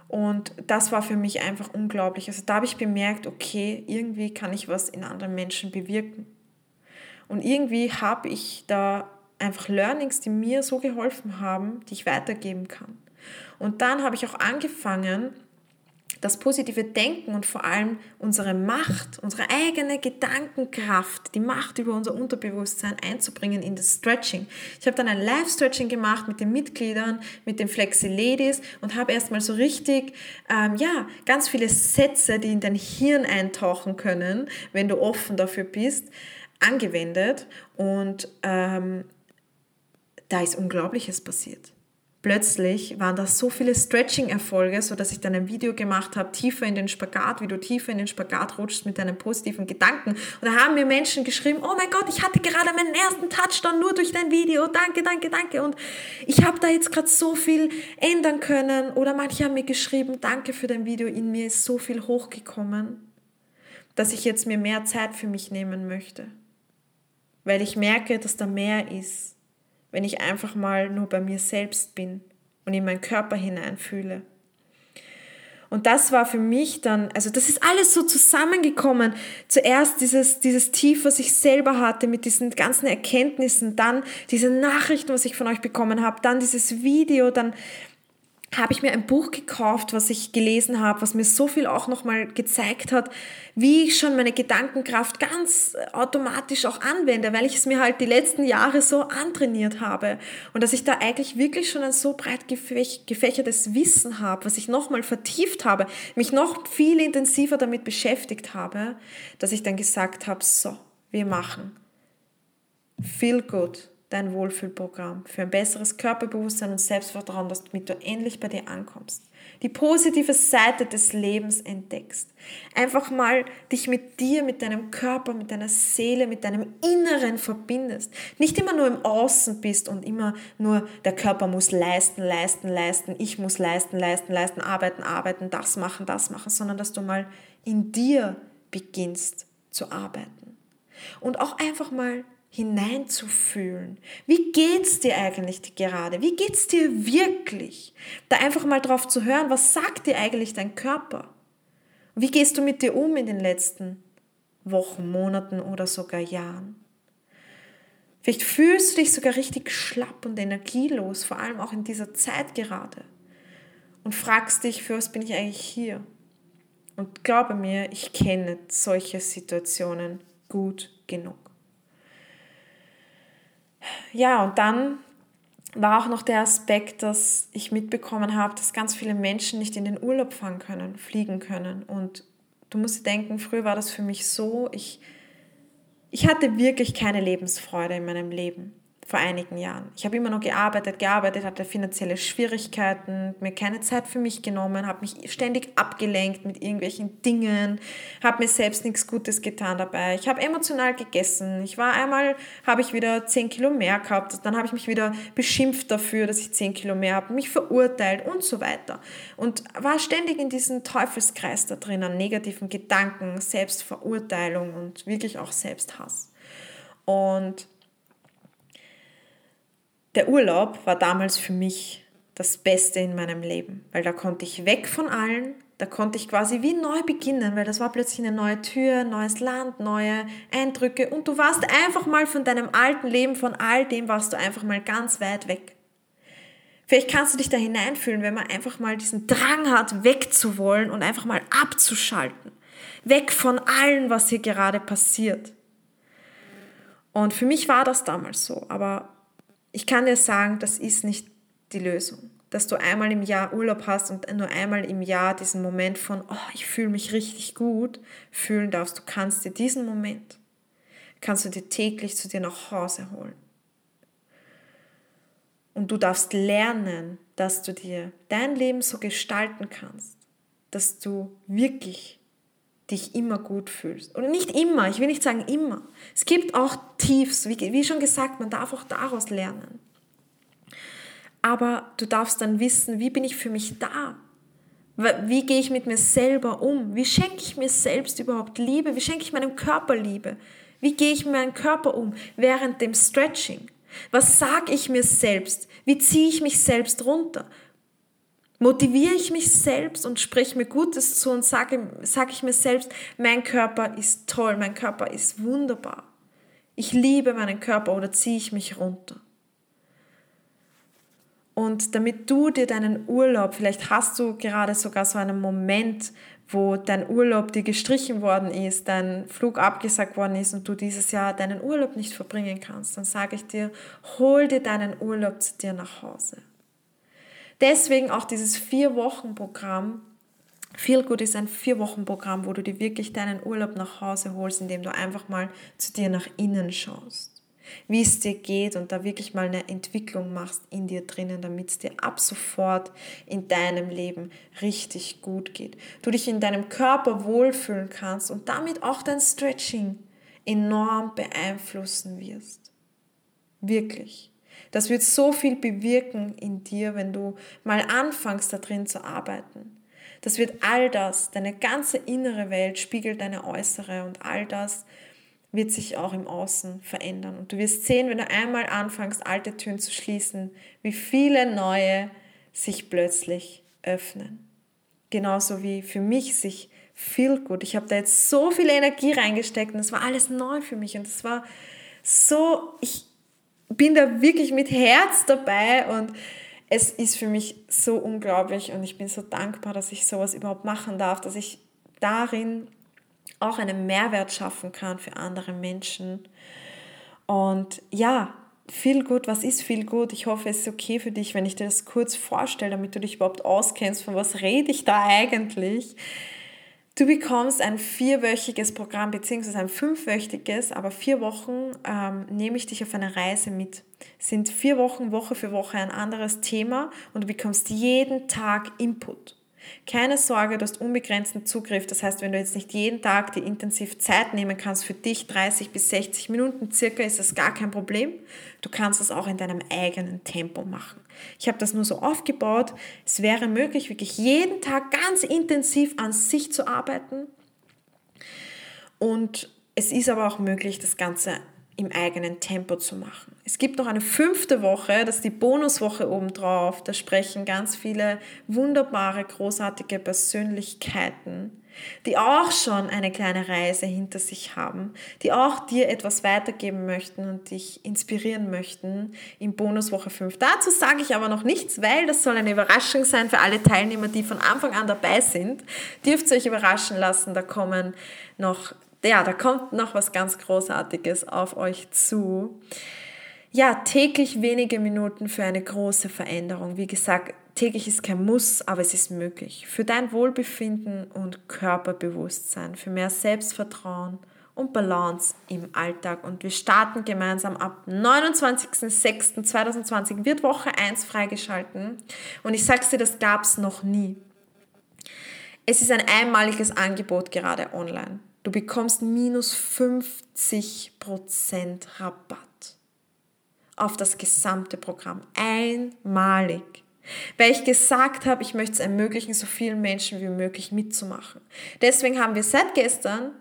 Und das war für mich einfach unglaublich. Also da habe ich bemerkt, okay, irgendwie kann ich was in anderen Menschen bewirken. Und irgendwie habe ich da einfach Learnings, die mir so geholfen haben, die ich weitergeben kann. Und dann habe ich auch angefangen, das positive Denken und vor allem unsere Macht, unsere eigene Gedankenkraft, die Macht über unser Unterbewusstsein einzubringen in das Stretching. Ich habe dann ein Live-Stretching gemacht mit den Mitgliedern, mit den Flexi-Ladies und habe erstmal so richtig, ähm, ja, ganz viele Sätze, die in dein Hirn eintauchen können, wenn du offen dafür bist, angewendet und ähm, da ist Unglaubliches passiert. Plötzlich waren da so viele Stretching-Erfolge, so dass ich dann ein Video gemacht habe, tiefer in den Spagat, wie du tiefer in den Spagat rutschst mit deinen positiven Gedanken. Und da haben mir Menschen geschrieben, oh mein Gott, ich hatte gerade meinen ersten Touchdown nur durch dein Video, danke, danke, danke. Und ich habe da jetzt gerade so viel ändern können. Oder manche haben mir geschrieben, danke für dein Video, in mir ist so viel hochgekommen, dass ich jetzt mir mehr Zeit für mich nehmen möchte. Weil ich merke, dass da mehr ist wenn ich einfach mal nur bei mir selbst bin und in meinen Körper hineinfühle. Und das war für mich dann, also das ist alles so zusammengekommen. Zuerst dieses, dieses Tief, was ich selber hatte mit diesen ganzen Erkenntnissen, dann diese Nachrichten, was ich von euch bekommen habe, dann dieses Video, dann habe ich mir ein Buch gekauft, was ich gelesen habe, was mir so viel auch nochmal gezeigt hat, wie ich schon meine Gedankenkraft ganz automatisch auch anwende, weil ich es mir halt die letzten Jahre so antrainiert habe und dass ich da eigentlich wirklich schon ein so breit gefächertes Wissen habe, was ich nochmal vertieft habe, mich noch viel intensiver damit beschäftigt habe, dass ich dann gesagt habe, so, wir machen. Feel good dein Wohlfühlprogramm für ein besseres Körperbewusstsein und Selbstvertrauen, damit du endlich bei dir ankommst. Die positive Seite des Lebens entdeckst. Einfach mal dich mit dir, mit deinem Körper, mit deiner Seele, mit deinem Inneren verbindest. Nicht immer nur im Außen bist und immer nur der Körper muss leisten, leisten, leisten, ich muss leisten, leisten, leisten, arbeiten, arbeiten, das machen, das machen, sondern dass du mal in dir beginnst zu arbeiten. Und auch einfach mal hineinzufühlen. Wie geht's dir eigentlich gerade? Wie geht's dir wirklich? Da einfach mal drauf zu hören, was sagt dir eigentlich dein Körper? Wie gehst du mit dir um in den letzten Wochen, Monaten oder sogar Jahren? Vielleicht fühlst du dich sogar richtig schlapp und energielos, vor allem auch in dieser Zeit gerade. Und fragst dich, für was bin ich eigentlich hier? Und glaube mir, ich kenne solche Situationen gut genug ja, und dann war auch noch der Aspekt, dass ich mitbekommen habe, dass ganz viele Menschen nicht in den Urlaub fahren können, fliegen können. Und du musst denken, früher war das für mich so, ich, ich hatte wirklich keine Lebensfreude in meinem Leben vor einigen Jahren. Ich habe immer noch gearbeitet, gearbeitet, hatte finanzielle Schwierigkeiten, mir keine Zeit für mich genommen, habe mich ständig abgelenkt mit irgendwelchen Dingen, habe mir selbst nichts Gutes getan dabei. Ich habe emotional gegessen. Ich war einmal, habe ich wieder 10 Kilo mehr gehabt, dann habe ich mich wieder beschimpft dafür, dass ich 10 Kilo mehr habe, mich verurteilt und so weiter. Und war ständig in diesem Teufelskreis da drin an negativen Gedanken, Selbstverurteilung und wirklich auch Selbsthass. Und der Urlaub war damals für mich das Beste in meinem Leben, weil da konnte ich weg von allen, da konnte ich quasi wie neu beginnen, weil das war plötzlich eine neue Tür, neues Land, neue Eindrücke und du warst einfach mal von deinem alten Leben, von all dem warst du einfach mal ganz weit weg. Vielleicht kannst du dich da hineinfühlen, wenn man einfach mal diesen Drang hat, wegzuwollen und einfach mal abzuschalten. Weg von allem, was hier gerade passiert. Und für mich war das damals so, aber ich kann dir sagen, das ist nicht die Lösung. Dass du einmal im Jahr Urlaub hast und nur einmal im Jahr diesen Moment von, oh, ich fühle mich richtig gut, fühlen darfst. Du kannst dir diesen Moment, kannst du dir täglich zu dir nach Hause holen. Und du darfst lernen, dass du dir dein Leben so gestalten kannst, dass du wirklich dich immer gut fühlst. Oder nicht immer, ich will nicht sagen immer. Es gibt auch Tiefs, wie, wie schon gesagt, man darf auch daraus lernen. Aber du darfst dann wissen, wie bin ich für mich da? Wie gehe ich mit mir selber um? Wie schenke ich mir selbst überhaupt Liebe? Wie schenke ich meinem Körper Liebe? Wie gehe ich mit meinem Körper um während dem Stretching? Was sage ich mir selbst? Wie ziehe ich mich selbst runter? Motiviere ich mich selbst und spreche mir Gutes zu und sage, sage ich mir selbst, mein Körper ist toll, mein Körper ist wunderbar. Ich liebe meinen Körper oder ziehe ich mich runter. Und damit du dir deinen Urlaub, vielleicht hast du gerade sogar so einen Moment, wo dein Urlaub dir gestrichen worden ist, dein Flug abgesagt worden ist und du dieses Jahr deinen Urlaub nicht verbringen kannst, dann sage ich dir, hol dir deinen Urlaub zu dir nach Hause. Deswegen auch dieses Vier-Wochen-Programm. Feel Good ist ein Vier-Wochen-Programm, wo du dir wirklich deinen Urlaub nach Hause holst, indem du einfach mal zu dir nach innen schaust. wie es dir geht und da wirklich mal eine Entwicklung machst in dir drinnen, damit es dir ab sofort in deinem Leben richtig gut geht. Du dich in deinem Körper wohlfühlen kannst und damit auch dein Stretching enorm beeinflussen wirst. Wirklich. Das wird so viel bewirken in dir, wenn du mal anfängst, da drin zu arbeiten. Das wird all das, deine ganze innere Welt spiegelt deine äußere und all das wird sich auch im Außen verändern. Und du wirst sehen, wenn du einmal anfängst, alte Türen zu schließen, wie viele neue sich plötzlich öffnen. Genauso wie für mich sich viel gut. Ich habe da jetzt so viel Energie reingesteckt und es war alles neu für mich und es war so, ich bin da wirklich mit Herz dabei und es ist für mich so unglaublich und ich bin so dankbar, dass ich sowas überhaupt machen darf, dass ich darin auch einen Mehrwert schaffen kann für andere Menschen. Und ja, viel gut, was ist viel gut? Ich hoffe, es ist okay für dich, wenn ich dir das kurz vorstelle, damit du dich überhaupt auskennst, von was rede ich da eigentlich. Du bekommst ein vierwöchiges Programm, beziehungsweise ein fünfwöchiges, aber vier Wochen ähm, nehme ich dich auf eine Reise mit. Sind vier Wochen, Woche für Woche ein anderes Thema und du bekommst jeden Tag Input. Keine Sorge, du hast unbegrenzten Zugriff. Das heißt, wenn du jetzt nicht jeden Tag die intensiv Zeit nehmen kannst, für dich 30 bis 60 Minuten circa, ist das gar kein Problem. Du kannst das auch in deinem eigenen Tempo machen. Ich habe das nur so aufgebaut. Es wäre möglich, wirklich jeden Tag ganz intensiv an sich zu arbeiten. Und es ist aber auch möglich, das Ganze im eigenen Tempo zu machen. Es gibt noch eine fünfte Woche, das ist die Bonuswoche obendrauf. Da sprechen ganz viele wunderbare, großartige Persönlichkeiten, die auch schon eine kleine Reise hinter sich haben, die auch dir etwas weitergeben möchten und dich inspirieren möchten in Bonuswoche 5. Dazu sage ich aber noch nichts, weil das soll eine Überraschung sein für alle Teilnehmer, die von Anfang an dabei sind. Dürft ihr euch überraschen lassen, da kommen noch ja, da kommt noch was ganz Großartiges auf euch zu. Ja, täglich wenige Minuten für eine große Veränderung. Wie gesagt, täglich ist kein Muss, aber es ist möglich. Für dein Wohlbefinden und Körperbewusstsein, für mehr Selbstvertrauen und Balance im Alltag. Und wir starten gemeinsam ab 29.06.2020 wird Woche 1 freigeschalten. Und ich sag's dir, das gab's noch nie. Es ist ein einmaliges Angebot gerade online. Du bekommst minus 50% Rabatt auf das gesamte Programm. Einmalig. Weil ich gesagt habe, ich möchte es ermöglichen, so vielen Menschen wie möglich mitzumachen. Deswegen haben wir seit gestern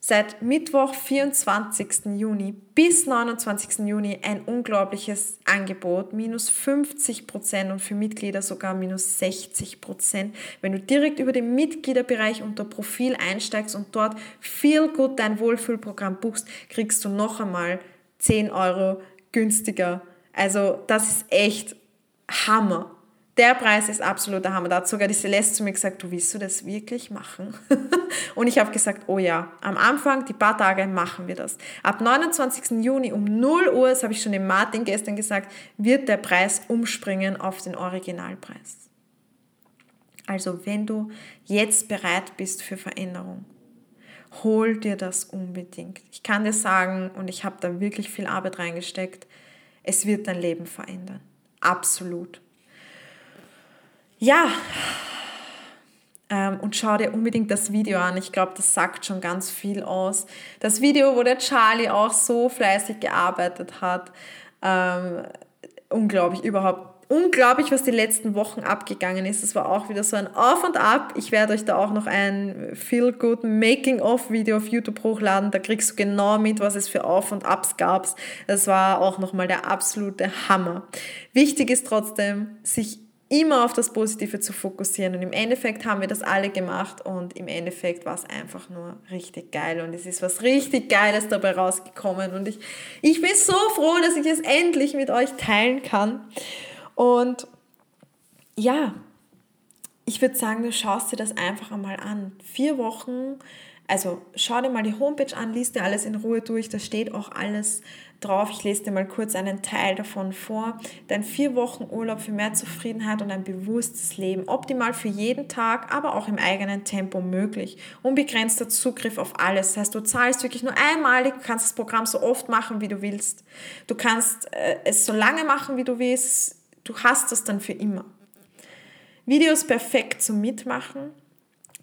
seit Mittwoch, 24. Juni bis 29. Juni ein unglaubliches Angebot, minus 50 Prozent und für Mitglieder sogar minus 60 Prozent. Wenn du direkt über den Mitgliederbereich unter Profil einsteigst und dort viel gut dein Wohlfühlprogramm buchst, kriegst du noch einmal 10 Euro günstiger. Also das ist echt Hammer. Der Preis ist absoluter Hammer. Da hat sogar die Celeste zu mir gesagt, du willst du das wirklich machen? und ich habe gesagt, oh ja, am Anfang, die paar Tage machen wir das. Ab 29. Juni um 0 Uhr, das habe ich schon dem Martin gestern gesagt, wird der Preis umspringen auf den Originalpreis. Also wenn du jetzt bereit bist für Veränderung, hol dir das unbedingt. Ich kann dir sagen, und ich habe da wirklich viel Arbeit reingesteckt, es wird dein Leben verändern. Absolut. Ja, ähm, und schau dir unbedingt das Video an. Ich glaube, das sagt schon ganz viel aus. Das Video, wo der Charlie auch so fleißig gearbeitet hat. Ähm, unglaublich, überhaupt unglaublich, was die letzten Wochen abgegangen ist. Es war auch wieder so ein Auf und Ab. Ich werde euch da auch noch ein Feel Good Making of Video auf YouTube hochladen. Da kriegst du genau mit, was es für Auf und Abs gab. Das war auch nochmal der absolute Hammer. Wichtig ist trotzdem, sich immer auf das Positive zu fokussieren. Und im Endeffekt haben wir das alle gemacht und im Endeffekt war es einfach nur richtig geil und es ist was richtig Geiles dabei rausgekommen. Und ich, ich bin so froh, dass ich es endlich mit euch teilen kann. Und ja, ich würde sagen, du schaust dir das einfach einmal an. Vier Wochen Also schau dir mal die Homepage an, liest dir alles in Ruhe durch, da steht auch alles drauf. Ich lese dir mal kurz einen Teil davon vor. Dein vier Wochen Urlaub für mehr Zufriedenheit und ein bewusstes Leben. Optimal für jeden Tag, aber auch im eigenen Tempo möglich. Unbegrenzter Zugriff auf alles. Das heißt, du zahlst wirklich nur einmalig, du kannst das Programm so oft machen, wie du willst. Du kannst äh, es so lange machen, wie du willst. Du hast das dann für immer. Videos perfekt zum Mitmachen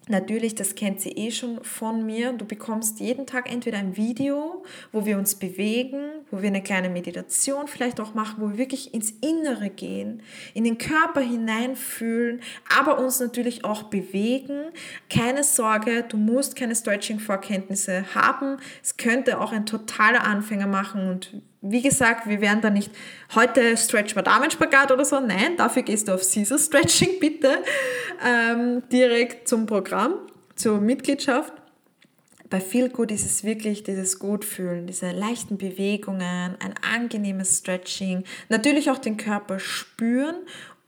Natürlich, das kennt sie eh schon von mir. Du bekommst jeden Tag entweder ein Video, wo wir uns bewegen, wo wir eine kleine Meditation vielleicht auch machen, wo wir wirklich ins Innere gehen, in den Körper hineinfühlen, aber uns natürlich auch bewegen. Keine Sorge, du musst keine Stretching-Vorkenntnisse haben. Es könnte auch ein totaler Anfänger machen und wie gesagt, wir werden da nicht heute stretch mal Damenspagat oder so. Nein, dafür gehst du auf Caesar Stretching bitte ähm, direkt zum Programm, zur Mitgliedschaft. Bei Feel Good ist es wirklich dieses Gutfühlen, diese leichten Bewegungen, ein angenehmes Stretching, natürlich auch den Körper spüren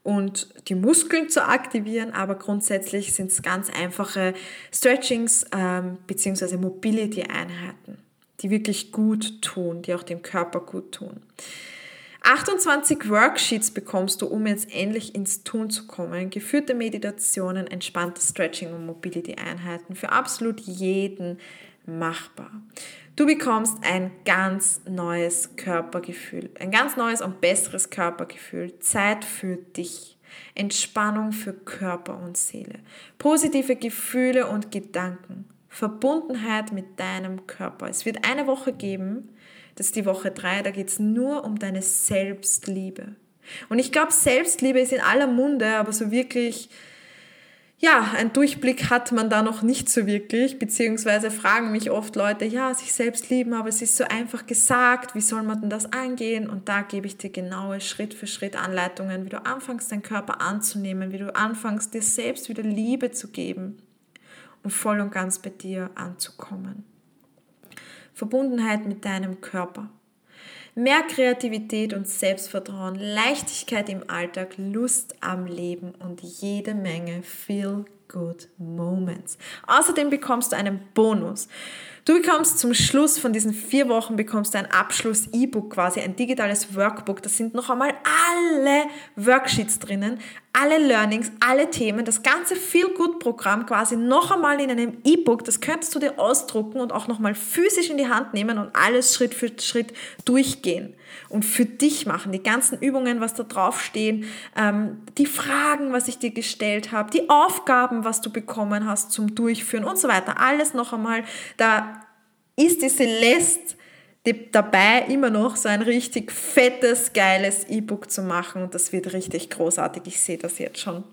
und die Muskeln zu aktivieren, aber grundsätzlich sind es ganz einfache Stretchings ähm, bzw. Mobility-Einheiten die wirklich gut tun, die auch dem Körper gut tun. 28 Worksheets bekommst du, um jetzt endlich ins Tun zu kommen. Geführte Meditationen, entspannte Stretching und Mobility-Einheiten für absolut jeden machbar. Du bekommst ein ganz neues Körpergefühl, ein ganz neues und besseres Körpergefühl, Zeit für dich, Entspannung für Körper und Seele, positive Gefühle und Gedanken, Verbundenheit mit deinem Körper. Es wird eine Woche geben, das ist die Woche drei, da geht es nur um deine Selbstliebe. Und ich glaube, Selbstliebe ist in aller Munde, aber so wirklich, ja, ein Durchblick hat man da noch nicht so wirklich, beziehungsweise fragen mich oft Leute, ja, sich selbst lieben, aber es ist so einfach gesagt, wie soll man denn das angehen? Und da gebe ich dir genaue Schritt für Schritt Anleitungen, wie du anfängst, deinen Körper anzunehmen, wie du anfängst, dir selbst wieder Liebe zu geben und voll und ganz bei dir anzukommen. Verbundenheit mit deinem Körper. Mehr Kreativität und Selbstvertrauen, Leichtigkeit im Alltag, Lust am Leben und jede Menge Feel Good Moments. Außerdem bekommst du einen Bonus. Du bekommst zum Schluss von diesen vier Wochen bekommst du ein Abschluss-E-Book quasi, ein digitales Workbook. Da sind noch einmal alle Worksheets drinnen, alle Learnings, alle Themen, das ganze Feel-Good-Programm quasi noch einmal in einem E-Book. Das könntest du dir ausdrucken und auch noch mal physisch in die Hand nehmen und alles Schritt für Schritt durchgehen und für dich machen. Die ganzen Übungen, was da drauf stehen, ähm, die Fragen, was ich dir gestellt habe, die Aufgaben, was du bekommen hast zum Durchführen und so weiter. Alles noch einmal. Da ist die Celeste dabei, immer noch so ein richtig fettes, geiles E-Book zu machen. Und das wird richtig großartig. Ich sehe das jetzt schon.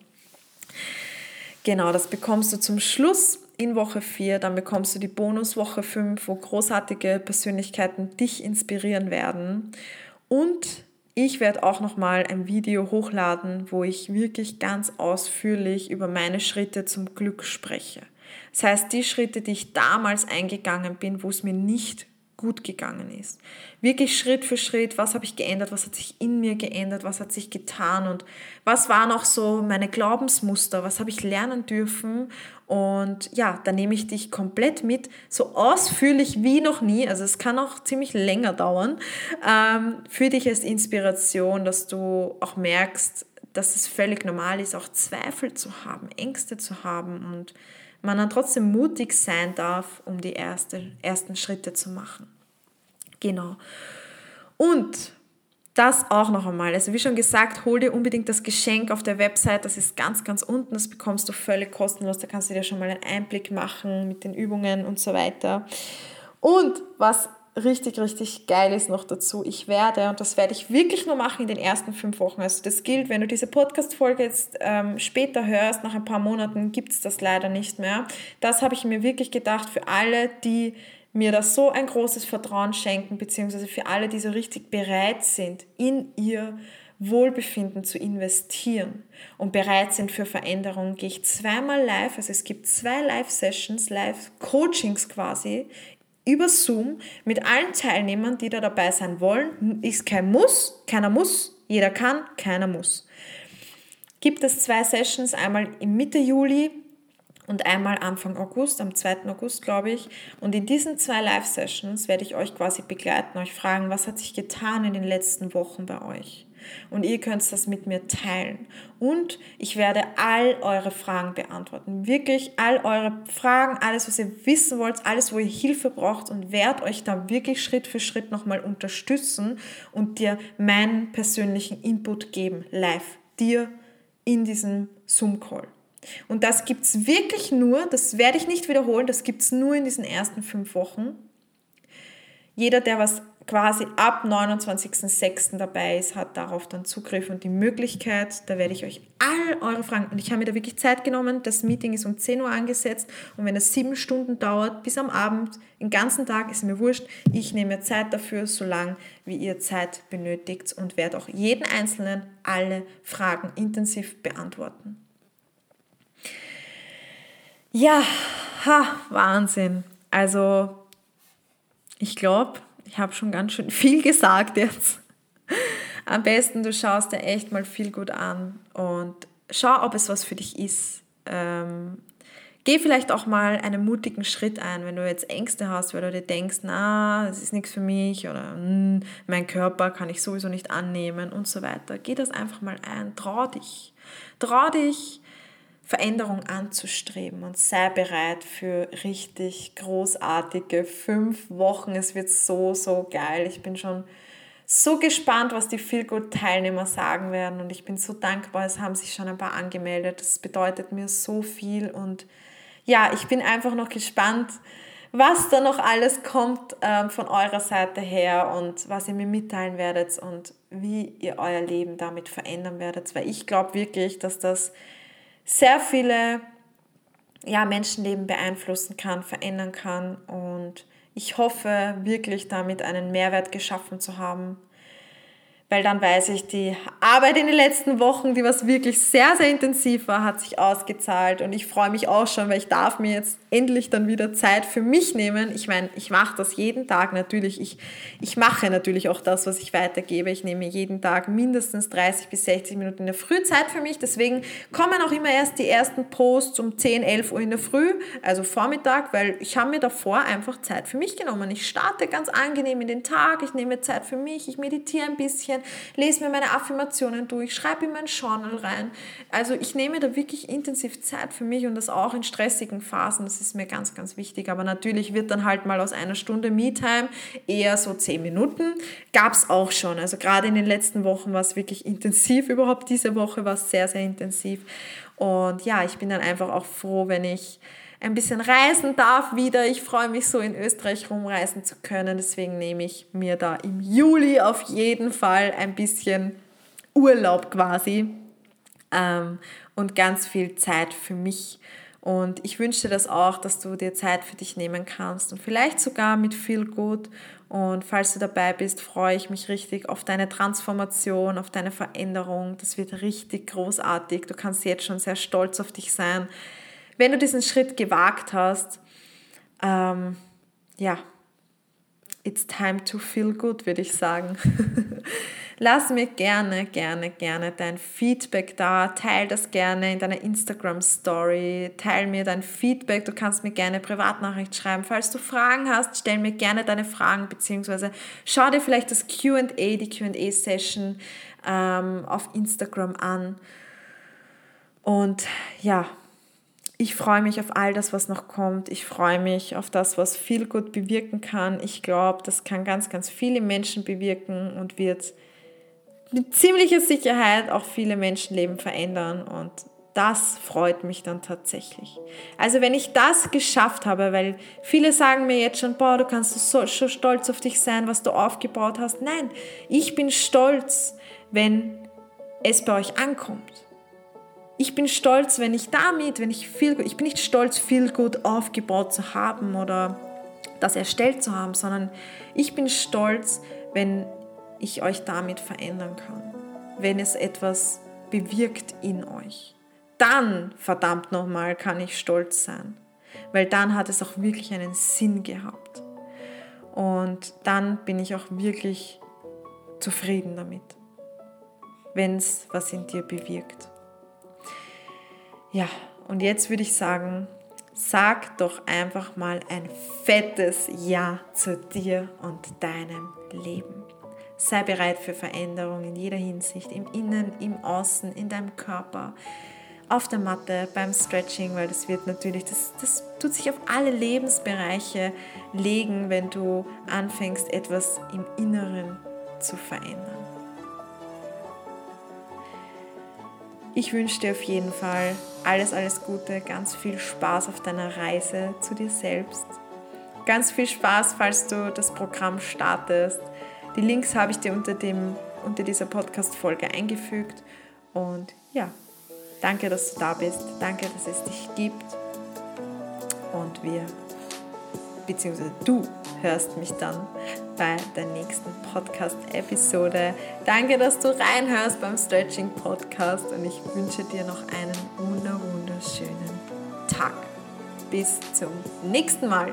Genau, das bekommst du zum Schluss in Woche 4. Dann bekommst du die Bonuswoche 5, wo großartige Persönlichkeiten dich inspirieren werden. Und ich werde auch noch mal ein Video hochladen, wo ich wirklich ganz ausführlich über meine Schritte zum Glück spreche. Das heißt, die Schritte, die ich damals eingegangen bin, wo es mir nicht gut gegangen ist. Wirklich Schritt für Schritt, was habe ich geändert, was hat sich in mir geändert, was hat sich getan und was waren auch so meine Glaubensmuster, was habe ich lernen dürfen. Und ja, da nehme ich dich komplett mit, so ausführlich wie noch nie. Also es kann auch ziemlich länger dauern, ähm, für dich als Inspiration, dass du auch merkst, dass es völlig normal ist, auch Zweifel zu haben, Ängste zu haben und man dann trotzdem mutig sein darf, um die erste, ersten Schritte zu machen. Genau. Und das auch noch einmal. Also wie schon gesagt, hol dir unbedingt das Geschenk auf der Website. Das ist ganz, ganz unten. Das bekommst du völlig kostenlos. Da kannst du dir schon mal einen Einblick machen mit den Übungen und so weiter. Und was richtig, richtig geil ist noch dazu, ich werde, und das werde ich wirklich nur machen in den ersten fünf Wochen, also das gilt, wenn du diese Podcast-Folge jetzt ähm, später hörst, nach ein paar Monaten gibt es das leider nicht mehr. Das habe ich mir wirklich gedacht für alle, die mir das so ein großes Vertrauen schenken, beziehungsweise für alle, die so richtig bereit sind, in ihr Wohlbefinden zu investieren und bereit sind für Veränderung, gehe ich zweimal live, also es gibt zwei Live-Sessions, Live-Coachings quasi über Zoom mit allen Teilnehmern, die da dabei sein wollen. Ist kein Muss, keiner muss, jeder kann, keiner muss. Gibt es zwei Sessions, einmal im Mitte Juli und einmal Anfang August, am 2. August, glaube ich. Und in diesen zwei Live-Sessions werde ich euch quasi begleiten, euch fragen, was hat sich getan in den letzten Wochen bei euch? Und ihr könnt das mit mir teilen. Und ich werde all eure Fragen beantworten. Wirklich all eure Fragen, alles, was ihr wissen wollt, alles, wo ihr Hilfe braucht und werde euch da wirklich Schritt für Schritt nochmal unterstützen und dir meinen persönlichen Input geben, live, dir in diesem Zoom-Call. Und das gibt es wirklich nur, das werde ich nicht wiederholen, das gibt es nur in diesen ersten fünf Wochen. Jeder, der was quasi ab 29.06. dabei ist, hat darauf dann Zugriff und die Möglichkeit. Da werde ich euch all eure Fragen, und ich habe mir da wirklich Zeit genommen, das Meeting ist um 10 Uhr angesetzt und wenn es sieben Stunden dauert, bis am Abend, den ganzen Tag, ist mir wurscht, ich nehme mir Zeit dafür, so lange wie ihr Zeit benötigt und werde auch jeden einzelnen alle Fragen intensiv beantworten. Ja, ha, Wahnsinn. Also, ich glaube, ich habe schon ganz schön viel gesagt jetzt. Am besten, du schaust dir echt mal viel gut an und schau, ob es was für dich ist. Ähm, geh vielleicht auch mal einen mutigen Schritt ein, wenn du jetzt Ängste hast, weil du dir denkst, na, das ist nichts für mich oder hm, mein Körper kann ich sowieso nicht annehmen und so weiter. Geh das einfach mal ein, trau dich. Trau dich, Veränderung anzustreben und sei bereit für richtig großartige fünf Wochen. Es wird so, so geil. Ich bin schon so gespannt, was die Feel Good Teilnehmer sagen werden und ich bin so dankbar. Es haben sich schon ein paar angemeldet. Das bedeutet mir so viel und ja, ich bin einfach noch gespannt, was da noch alles kommt ähm, von eurer Seite her und was ihr mir mitteilen werdet und wie ihr euer Leben damit verändern werdet. Weil ich glaube wirklich, dass das sehr viele ja, Menschenleben beeinflussen kann, verändern kann. Und ich hoffe wirklich damit einen Mehrwert geschaffen zu haben weil dann weiß ich, die Arbeit in den letzten Wochen, die was wirklich sehr, sehr intensiv war, hat sich ausgezahlt und ich freue mich auch schon, weil ich darf mir jetzt endlich dann wieder Zeit für mich nehmen. Ich meine, ich mache das jeden Tag natürlich. Ich, ich mache natürlich auch das, was ich weitergebe. Ich nehme jeden Tag mindestens 30 bis 60 Minuten in der Früh Zeit für mich. Deswegen kommen auch immer erst die ersten Posts um 10, 11 Uhr in der Früh, also Vormittag, weil ich habe mir davor einfach Zeit für mich genommen. Ich starte ganz angenehm in den Tag, ich nehme Zeit für mich, ich meditiere ein bisschen, lese mir meine Affirmationen durch, schreibe in mein Journal rein. Also ich nehme da wirklich intensiv Zeit für mich und das auch in stressigen Phasen. Das ist mir ganz, ganz wichtig. Aber natürlich wird dann halt mal aus einer Stunde Me-Time eher so zehn Minuten. Gab es auch schon. Also gerade in den letzten Wochen war es wirklich intensiv. Überhaupt diese Woche war es sehr, sehr intensiv. Und ja, ich bin dann einfach auch froh, wenn ich ein bisschen reisen darf wieder. Ich freue mich so in Österreich rumreisen zu können. Deswegen nehme ich mir da im Juli auf jeden Fall ein bisschen Urlaub quasi ähm, und ganz viel Zeit für mich. Und ich wünsche dir das auch, dass du dir Zeit für dich nehmen kannst und vielleicht sogar mit viel Gut. Und falls du dabei bist, freue ich mich richtig auf deine Transformation, auf deine Veränderung. Das wird richtig großartig. Du kannst jetzt schon sehr stolz auf dich sein wenn du diesen Schritt gewagt hast, ähm, ja, it's time to feel good, würde ich sagen. Lass mir gerne, gerne, gerne dein Feedback da. Teil das gerne in deiner Instagram-Story. Teil mir dein Feedback. Du kannst mir gerne Privatnachricht schreiben. Falls du Fragen hast, stell mir gerne deine Fragen, beziehungsweise schau dir vielleicht das QA, die QA-Session ähm, auf Instagram an. Und ja, ich freue mich auf all das, was noch kommt. Ich freue mich auf das, was viel gut bewirken kann. Ich glaube, das kann ganz, ganz viele Menschen bewirken und wird mit ziemlicher Sicherheit auch viele Menschenleben verändern. Und das freut mich dann tatsächlich. Also wenn ich das geschafft habe, weil viele sagen mir jetzt schon, boah, du kannst so, so stolz auf dich sein, was du aufgebaut hast. Nein, ich bin stolz, wenn es bei euch ankommt ich bin stolz, wenn ich damit, wenn ich viel, ich bin nicht stolz, viel gut aufgebaut zu haben oder das erstellt zu haben, sondern ich bin stolz, wenn ich euch damit verändern kann, wenn es etwas bewirkt in euch. Dann, verdammt nochmal, kann ich stolz sein, weil dann hat es auch wirklich einen Sinn gehabt. Und dann bin ich auch wirklich zufrieden damit, wenn es was in dir bewirkt. Ja, Und jetzt würde ich sagen, sag doch einfach mal ein fettes Ja zu dir und deinem Leben. Sei bereit für Veränderung in jeder Hinsicht, im Innen, im Außen, in deinem Körper, auf der Matte, beim Stretching, weil das wird natürlich, das, das tut sich auf alle Lebensbereiche legen, wenn du anfängst, etwas im Inneren zu verändern. Ich wünsche dir auf jeden Fall alles, alles Gute, ganz viel Spaß auf deiner Reise zu dir selbst. Ganz viel Spaß, falls du das Programm startest. Die Links habe ich dir unter, dem, unter dieser Podcast-Folge eingefügt. Und ja, danke, dass du da bist. Danke, dass es dich gibt. Und wir, beziehungsweise du, hörst mich dann bei der nächsten Podcast-Episode. Danke, dass du reinhörst beim Stretching Podcast und ich wünsche dir noch einen wunderschönen Tag. Bis zum nächsten Mal.